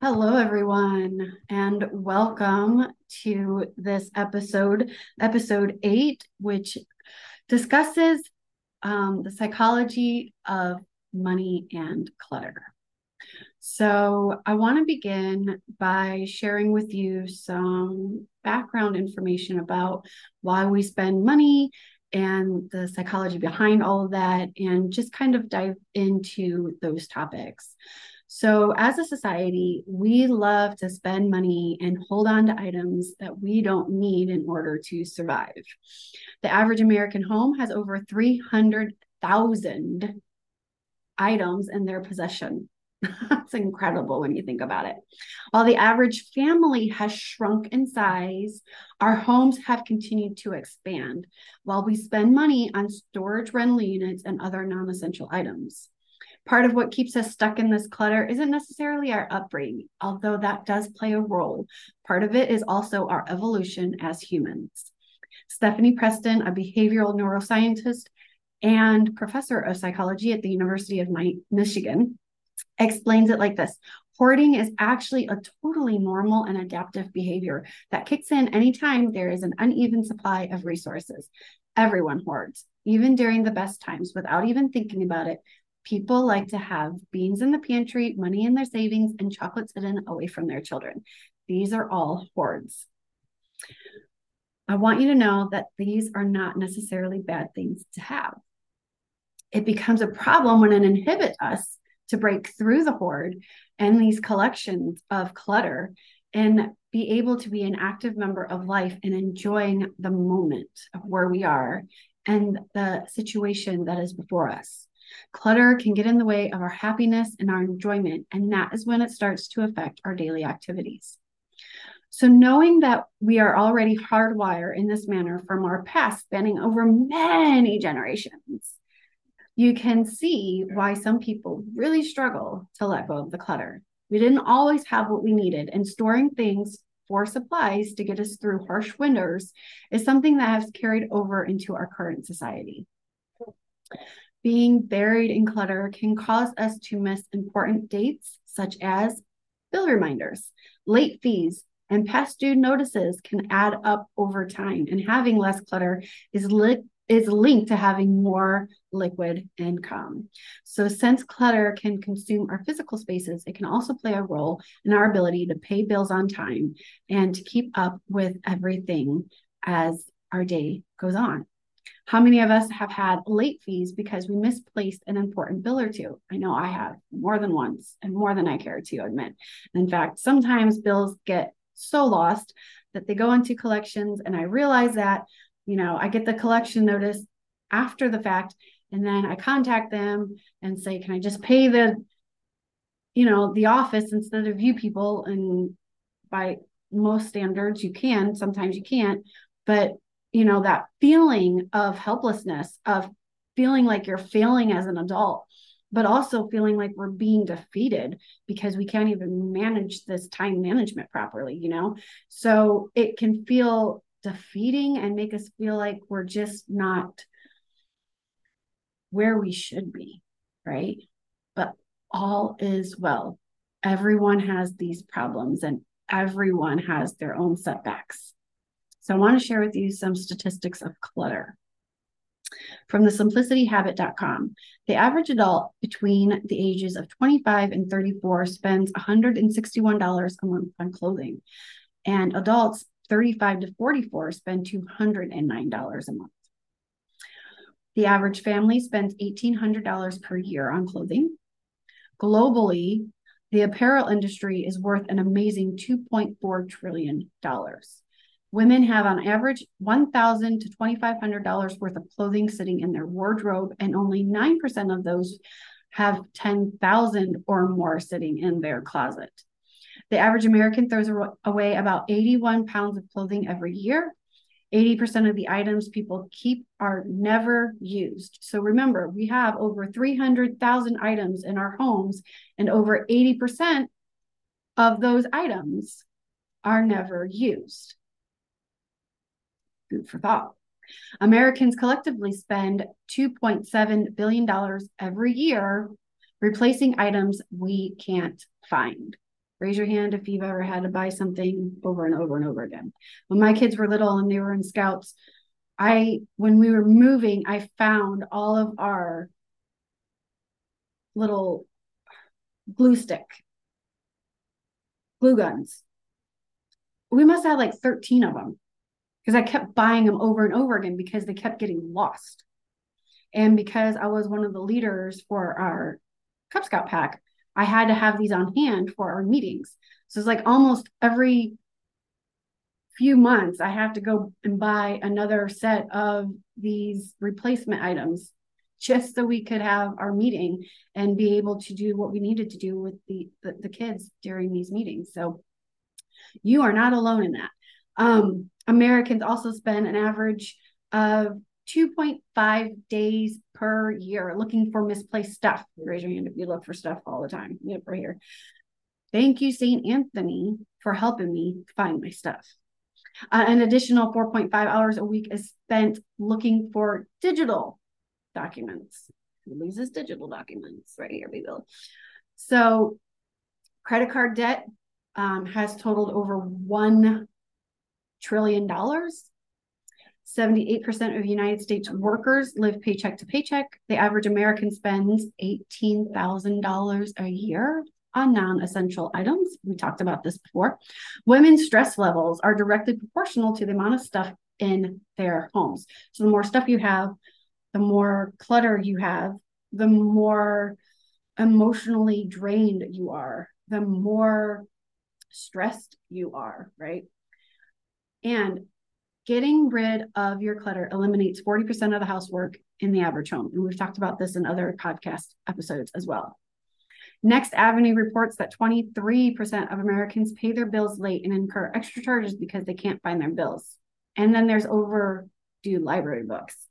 Hello, everyone, and welcome to this episode, episode eight, which discusses um, the psychology of money and clutter. So, I want to begin by sharing with you some background information about why we spend money and the psychology behind all of that, and just kind of dive into those topics. So, as a society, we love to spend money and hold on to items that we don't need in order to survive. The average American home has over 300,000 items in their possession. That's incredible when you think about it. While the average family has shrunk in size, our homes have continued to expand while we spend money on storage rental units and other non essential items part of what keeps us stuck in this clutter isn't necessarily our upbringing, although that does play a role. Part of it is also our evolution as humans. Stephanie Preston, a behavioral neuroscientist and professor of psychology at the University of Michigan, explains it like this Hoarding is actually a totally normal and adaptive behavior that kicks in anytime there is an uneven supply of resources. Everyone hoards, even during the best times, without even thinking about it. People like to have beans in the pantry, money in their savings, and chocolates hidden away from their children. These are all hoards. I want you to know that these are not necessarily bad things to have. It becomes a problem when it inhibits us to break through the hoard and these collections of clutter and be able to be an active member of life and enjoying the moment of where we are and the situation that is before us. Clutter can get in the way of our happiness and our enjoyment, and that is when it starts to affect our daily activities. So, knowing that we are already hardwired in this manner from our past, spanning over many generations, you can see why some people really struggle to let go of the clutter. We didn't always have what we needed, and storing things for supplies to get us through harsh winters is something that has carried over into our current society being buried in clutter can cause us to miss important dates such as bill reminders, late fees, and past due notices can add up over time. And having less clutter is li- is linked to having more liquid income. So, since clutter can consume our physical spaces, it can also play a role in our ability to pay bills on time and to keep up with everything as our day goes on. How many of us have had late fees because we misplaced an important bill or two? I know I have more than once and more than I care to admit. In fact, sometimes bills get so lost that they go into collections and I realize that, you know, I get the collection notice after the fact and then I contact them and say, "Can I just pay the you know, the office instead of you people and by most standards you can, sometimes you can't, but you know that feeling of helplessness of feeling like you're failing as an adult but also feeling like we're being defeated because we can't even manage this time management properly you know? So it can feel defeating and make us feel like we're just not where we should be right? But all is well. Everyone has these problems and everyone has their own setbacks so I want to share with you some statistics of clutter. From the simplicityhabit.com, the average adult between the ages of 25 and 34 spends $161 a month on clothing, and adults 35 to 44 spend $209 a month. The average family spends $1,800 per year on clothing. Globally, the apparel industry is worth an amazing $2.4 trillion. Women have on average 1,000 to $2,500 worth of clothing sitting in their wardrobe, and only 9% of those have 10,000 or more sitting in their closet. The average American throws away about 81 pounds of clothing every year. 80% of the items people keep are never used. So remember, we have over 300,000 items in our homes, and over 80% of those items are never used food for thought. Americans collectively spend $2.7 billion every year replacing items we can't find. Raise your hand if you've ever had to buy something over and over and over again. When my kids were little and they were in scouts, I, when we were moving, I found all of our little glue stick, glue guns. We must have like 13 of them because I kept buying them over and over again because they kept getting lost. And because I was one of the leaders for our Cub Scout pack, I had to have these on hand for our meetings. So it's like almost every few months, I have to go and buy another set of these replacement items just so we could have our meeting and be able to do what we needed to do with the, the, the kids during these meetings. So you are not alone in that. Um, Americans also spend an average of 2.5 days per year looking for misplaced stuff. Raise your hand if you look for stuff all the time. Yep, right here. Thank you, St. Anthony, for helping me find my stuff. Uh, an additional 4.5 hours a week is spent looking for digital documents. Who loses digital documents? Right here, we go. So, credit card debt um, has totaled over $1 trillion dollars. 78% of United States workers live paycheck to paycheck. The average American spends $18,000 a year on non essential items. We talked about this before. Women's stress levels are directly proportional to the amount of stuff in their homes. So, the more stuff you have, the more clutter you have, the more emotionally drained you are, the more stressed you are, right? And getting rid of your clutter eliminates 40% of the housework in the average home. And we've talked about this in other podcast episodes as well. Next Avenue reports that 23% of Americans pay their bills late and incur extra charges because they can't find their bills. And then there's overdue library books.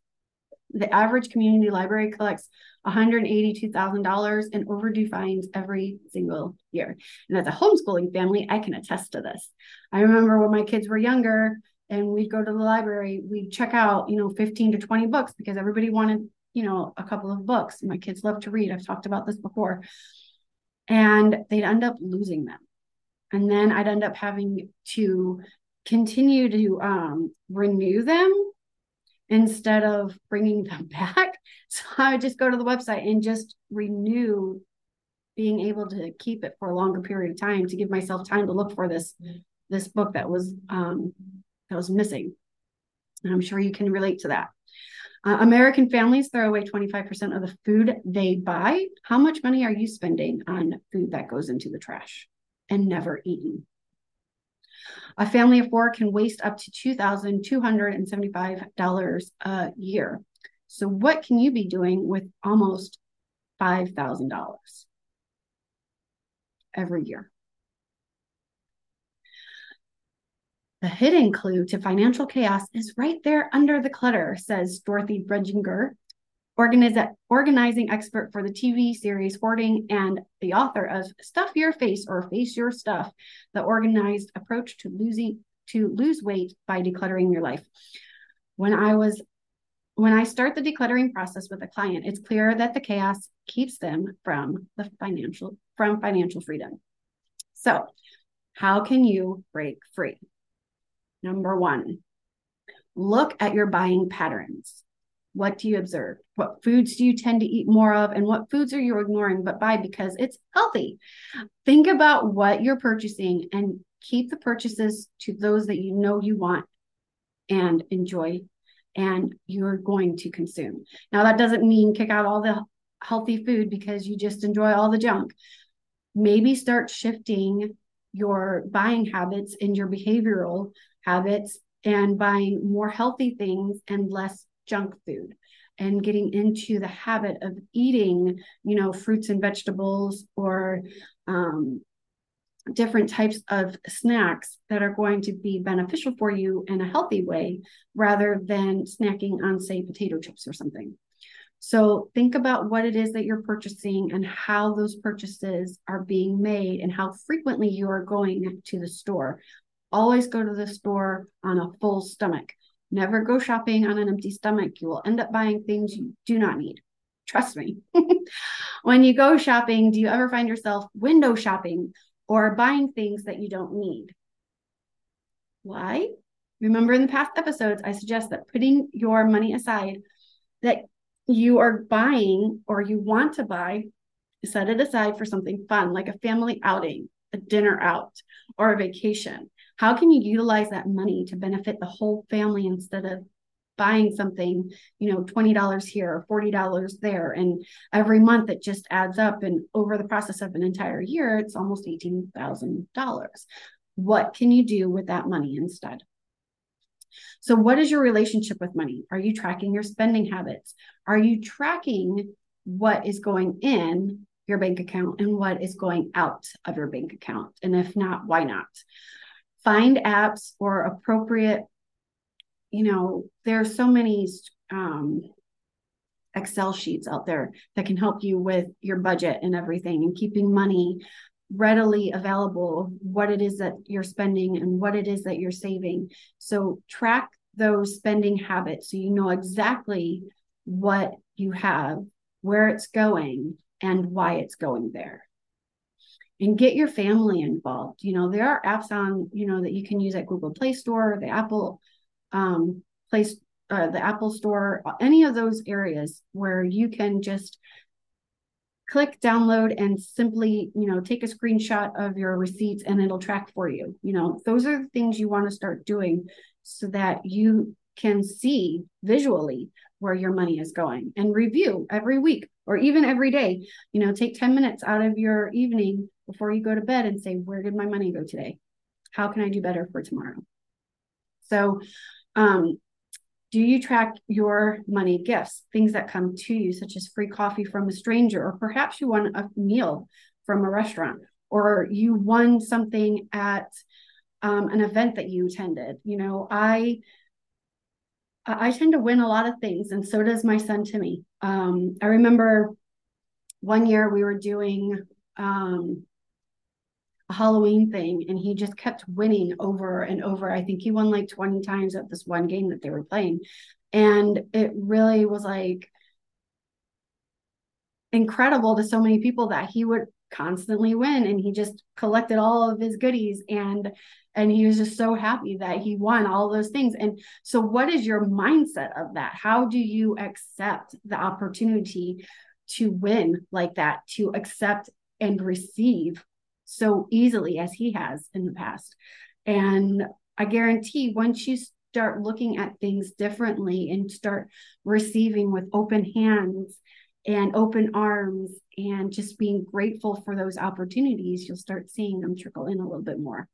The average community library collects $182,000 in overdue fines every single year. And as a homeschooling family, I can attest to this. I remember when my kids were younger, and we'd go to the library, we'd check out, you know, 15 to 20 books because everybody wanted, you know, a couple of books. My kids love to read. I've talked about this before. And they'd end up losing them. And then I'd end up having to continue to um, renew them instead of bringing them back. So I would just go to the website and just renew being able to keep it for a longer period of time to give myself time to look for this this book that was um, that was missing. And I'm sure you can relate to that. Uh, American families throw away 25% of the food they buy. How much money are you spending on food that goes into the trash and never eaten? A family of four can waste up to $2,275 a year. So, what can you be doing with almost $5,000 every year? The hidden clue to financial chaos is right there under the clutter, says Dorothy Organizing expert for the TV series Hoarding and the author of Stuff Your Face or Face Your Stuff, the organized approach to losing to lose weight by decluttering your life. When I was when I start the decluttering process with a client, it's clear that the chaos keeps them from the financial from financial freedom. So, how can you break free? Number one, look at your buying patterns. What do you observe? What foods do you tend to eat more of? And what foods are you ignoring but buy because it's healthy? Think about what you're purchasing and keep the purchases to those that you know you want and enjoy and you're going to consume. Now, that doesn't mean kick out all the healthy food because you just enjoy all the junk. Maybe start shifting your buying habits and your behavioral habits and buying more healthy things and less junk food and getting into the habit of eating you know fruits and vegetables or um, different types of snacks that are going to be beneficial for you in a healthy way rather than snacking on say potato chips or something so think about what it is that you're purchasing and how those purchases are being made and how frequently you are going to the store Always go to the store on a full stomach. Never go shopping on an empty stomach. You will end up buying things you do not need. Trust me. when you go shopping, do you ever find yourself window shopping or buying things that you don't need. Why? Remember in the past episodes, I suggest that putting your money aside that you are buying or you want to buy, set it aside for something fun, like a family outing, a dinner out, or a vacation. How can you utilize that money to benefit the whole family instead of buying something, you know, $20 here or $40 there. And every month it just adds up. And over the process of an entire year, it's almost $18,000. What can you do with that money instead? So, what is your relationship with money? Are you tracking your spending habits? Are you tracking what is going in your bank account and what is going out of your bank account? And if not, why not? Find apps or appropriate, you know, there are so many um, Excel sheets out there that can help you with your budget and everything and keeping money readily available what it is that you're spending and what it is that you're saving. So track those spending habits so you know exactly what you have, where it's going, and why it's going there. And get your family involved. You know, there are apps on, you know, that you can use at Google Play Store, the Apple um, Place, uh, the Apple Store, any of those areas where you can just click download and simply you know take a screenshot of your receipts and it'll track for you you know those are the things you want to start doing so that you can see visually where your money is going and review every week or even every day you know take 10 minutes out of your evening before you go to bed and say where did my money go today how can i do better for tomorrow so um, do you track your money gifts, things that come to you, such as free coffee from a stranger, or perhaps you won a meal from a restaurant, or you won something at um, an event that you attended? You know, I I tend to win a lot of things, and so does my son Timmy. Um, I remember one year we were doing um, Halloween thing and he just kept winning over and over. I think he won like 20 times at this one game that they were playing. And it really was like incredible to so many people that he would constantly win and he just collected all of his goodies and and he was just so happy that he won all those things and so what is your mindset of that how do you accept the opportunity to win like that to accept and receive so easily as he has in the past. And I guarantee once you start looking at things differently and start receiving with open hands and open arms and just being grateful for those opportunities, you'll start seeing them trickle in a little bit more.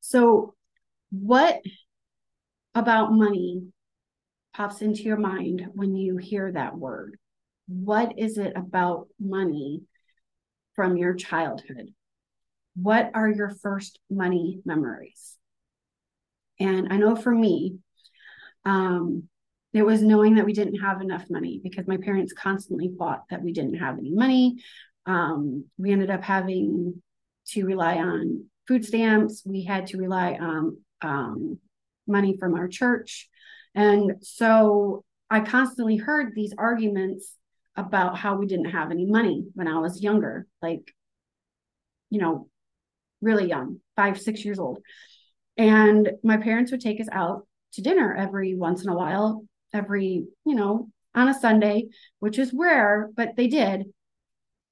So, what about money pops into your mind when you hear that word? What is it about money from your childhood? What are your first money memories? And I know for me, um, it was knowing that we didn't have enough money because my parents constantly fought that we didn't have any money. Um, we ended up having to rely on food stamps. We had to rely on um, money from our church. And so I constantly heard these arguments about how we didn't have any money when I was younger, like, you know, really young, five, six years old. And my parents would take us out to dinner every once in a while, every, you know, on a Sunday, which is rare, but they did.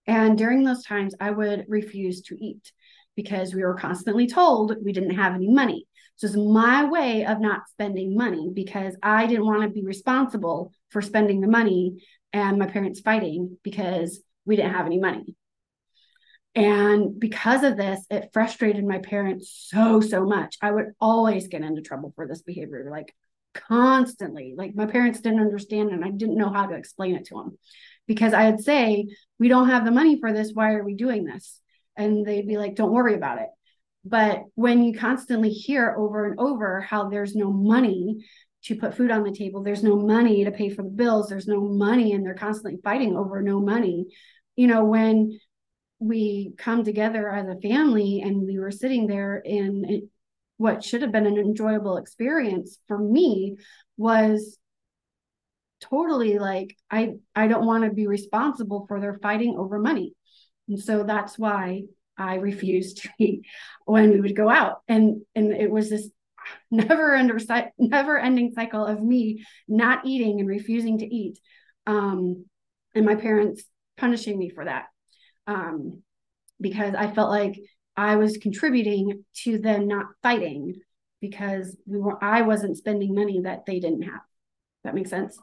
And during those times, I would refuse to eat because we were constantly told we didn't have any money. So it's my way of not spending money because I didn't want to be responsible for spending the money and my parents fighting because we didn't have any money. And because of this, it frustrated my parents so, so much. I would always get into trouble for this behavior, like constantly. Like my parents didn't understand and I didn't know how to explain it to them because I'd say, We don't have the money for this. Why are we doing this? And they'd be like, Don't worry about it. But when you constantly hear over and over how there's no money to put food on the table. There's no money to pay for the bills. There's no money, and they're constantly fighting over no money. You know, when we come together as a family and we were sitting there in what should have been an enjoyable experience for me was totally like I I don't want to be responsible for their fighting over money. And so that's why I refused to eat when we would go out. And and it was this never under never ending cycle of me not eating and refusing to eat. Um, and my parents punishing me for that. Um, because I felt like I was contributing to them not fighting because we were I wasn't spending money that they didn't have. That makes sense.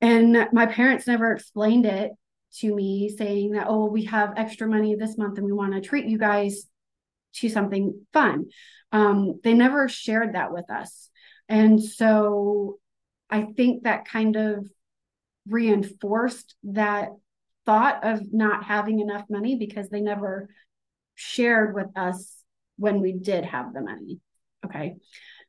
And my parents never explained it to me saying that, oh, we have extra money this month and we want to treat you guys to something fun. Um, they never shared that with us. And so I think that kind of reinforced that thought of not having enough money because they never shared with us when we did have the money. Okay.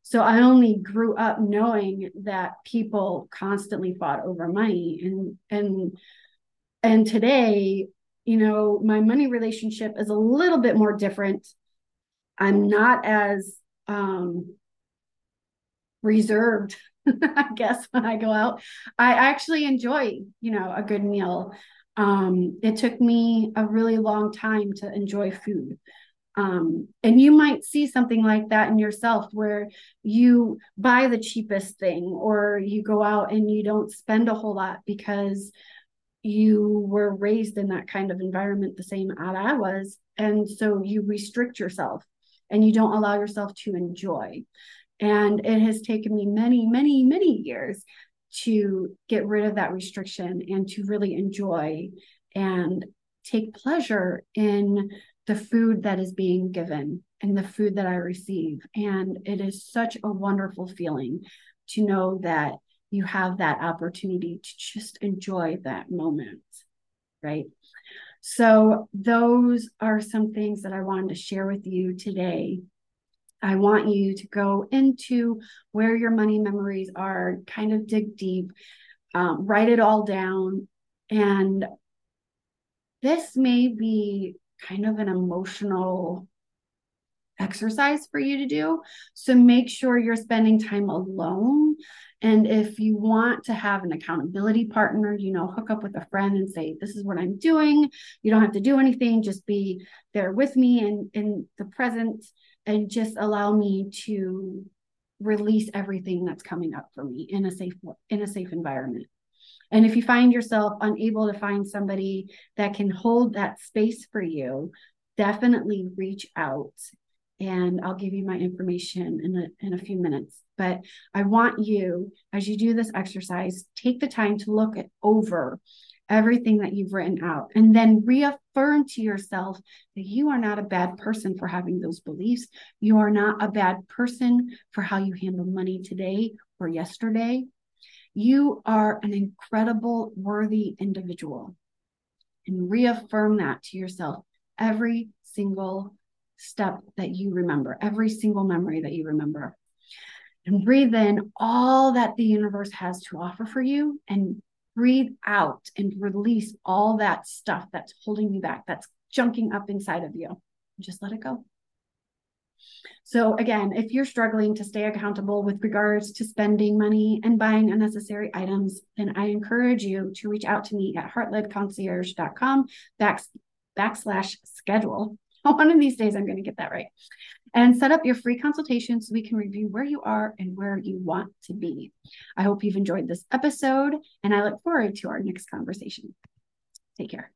So I only grew up knowing that people constantly fought over money and and and today, you know, my money relationship is a little bit more different. I'm not as um reserved I guess when I go out. I actually enjoy, you know, a good meal. Um, it took me a really long time to enjoy food. Um, and you might see something like that in yourself where you buy the cheapest thing or you go out and you don't spend a whole lot because you were raised in that kind of environment the same as I was. And so you restrict yourself and you don't allow yourself to enjoy. And it has taken me many, many, many years to get rid of that restriction and to really enjoy and take pleasure in the food that is being given and the food that I receive. And it is such a wonderful feeling to know that you have that opportunity to just enjoy that moment. Right. So, those are some things that I wanted to share with you today. I want you to go into where your money memories are, kind of dig deep, um, write it all down. And this may be kind of an emotional exercise for you to do. So make sure you're spending time alone. And if you want to have an accountability partner, you know, hook up with a friend and say, This is what I'm doing. You don't have to do anything, just be there with me and in the present and just allow me to release everything that's coming up for me in a safe in a safe environment. And if you find yourself unable to find somebody that can hold that space for you, definitely reach out and I'll give you my information in a, in a few minutes. But I want you, as you do this exercise, take the time to look over everything that you've written out and then reaffirm to yourself that you are not a bad person for having those beliefs. You are not a bad person for how you handle money today or yesterday. You are an incredible, worthy individual. And reaffirm that to yourself every single step that you remember, every single memory that you remember. And breathe in all that the universe has to offer for you and breathe out and release all that stuff that's holding you back, that's junking up inside of you. Just let it go. So, again, if you're struggling to stay accountable with regards to spending money and buying unnecessary items, then I encourage you to reach out to me at heartledconcierge.com backslash schedule One of these days, I'm going to get that right. And set up your free consultation so we can review where you are and where you want to be. I hope you've enjoyed this episode, and I look forward to our next conversation. Take care.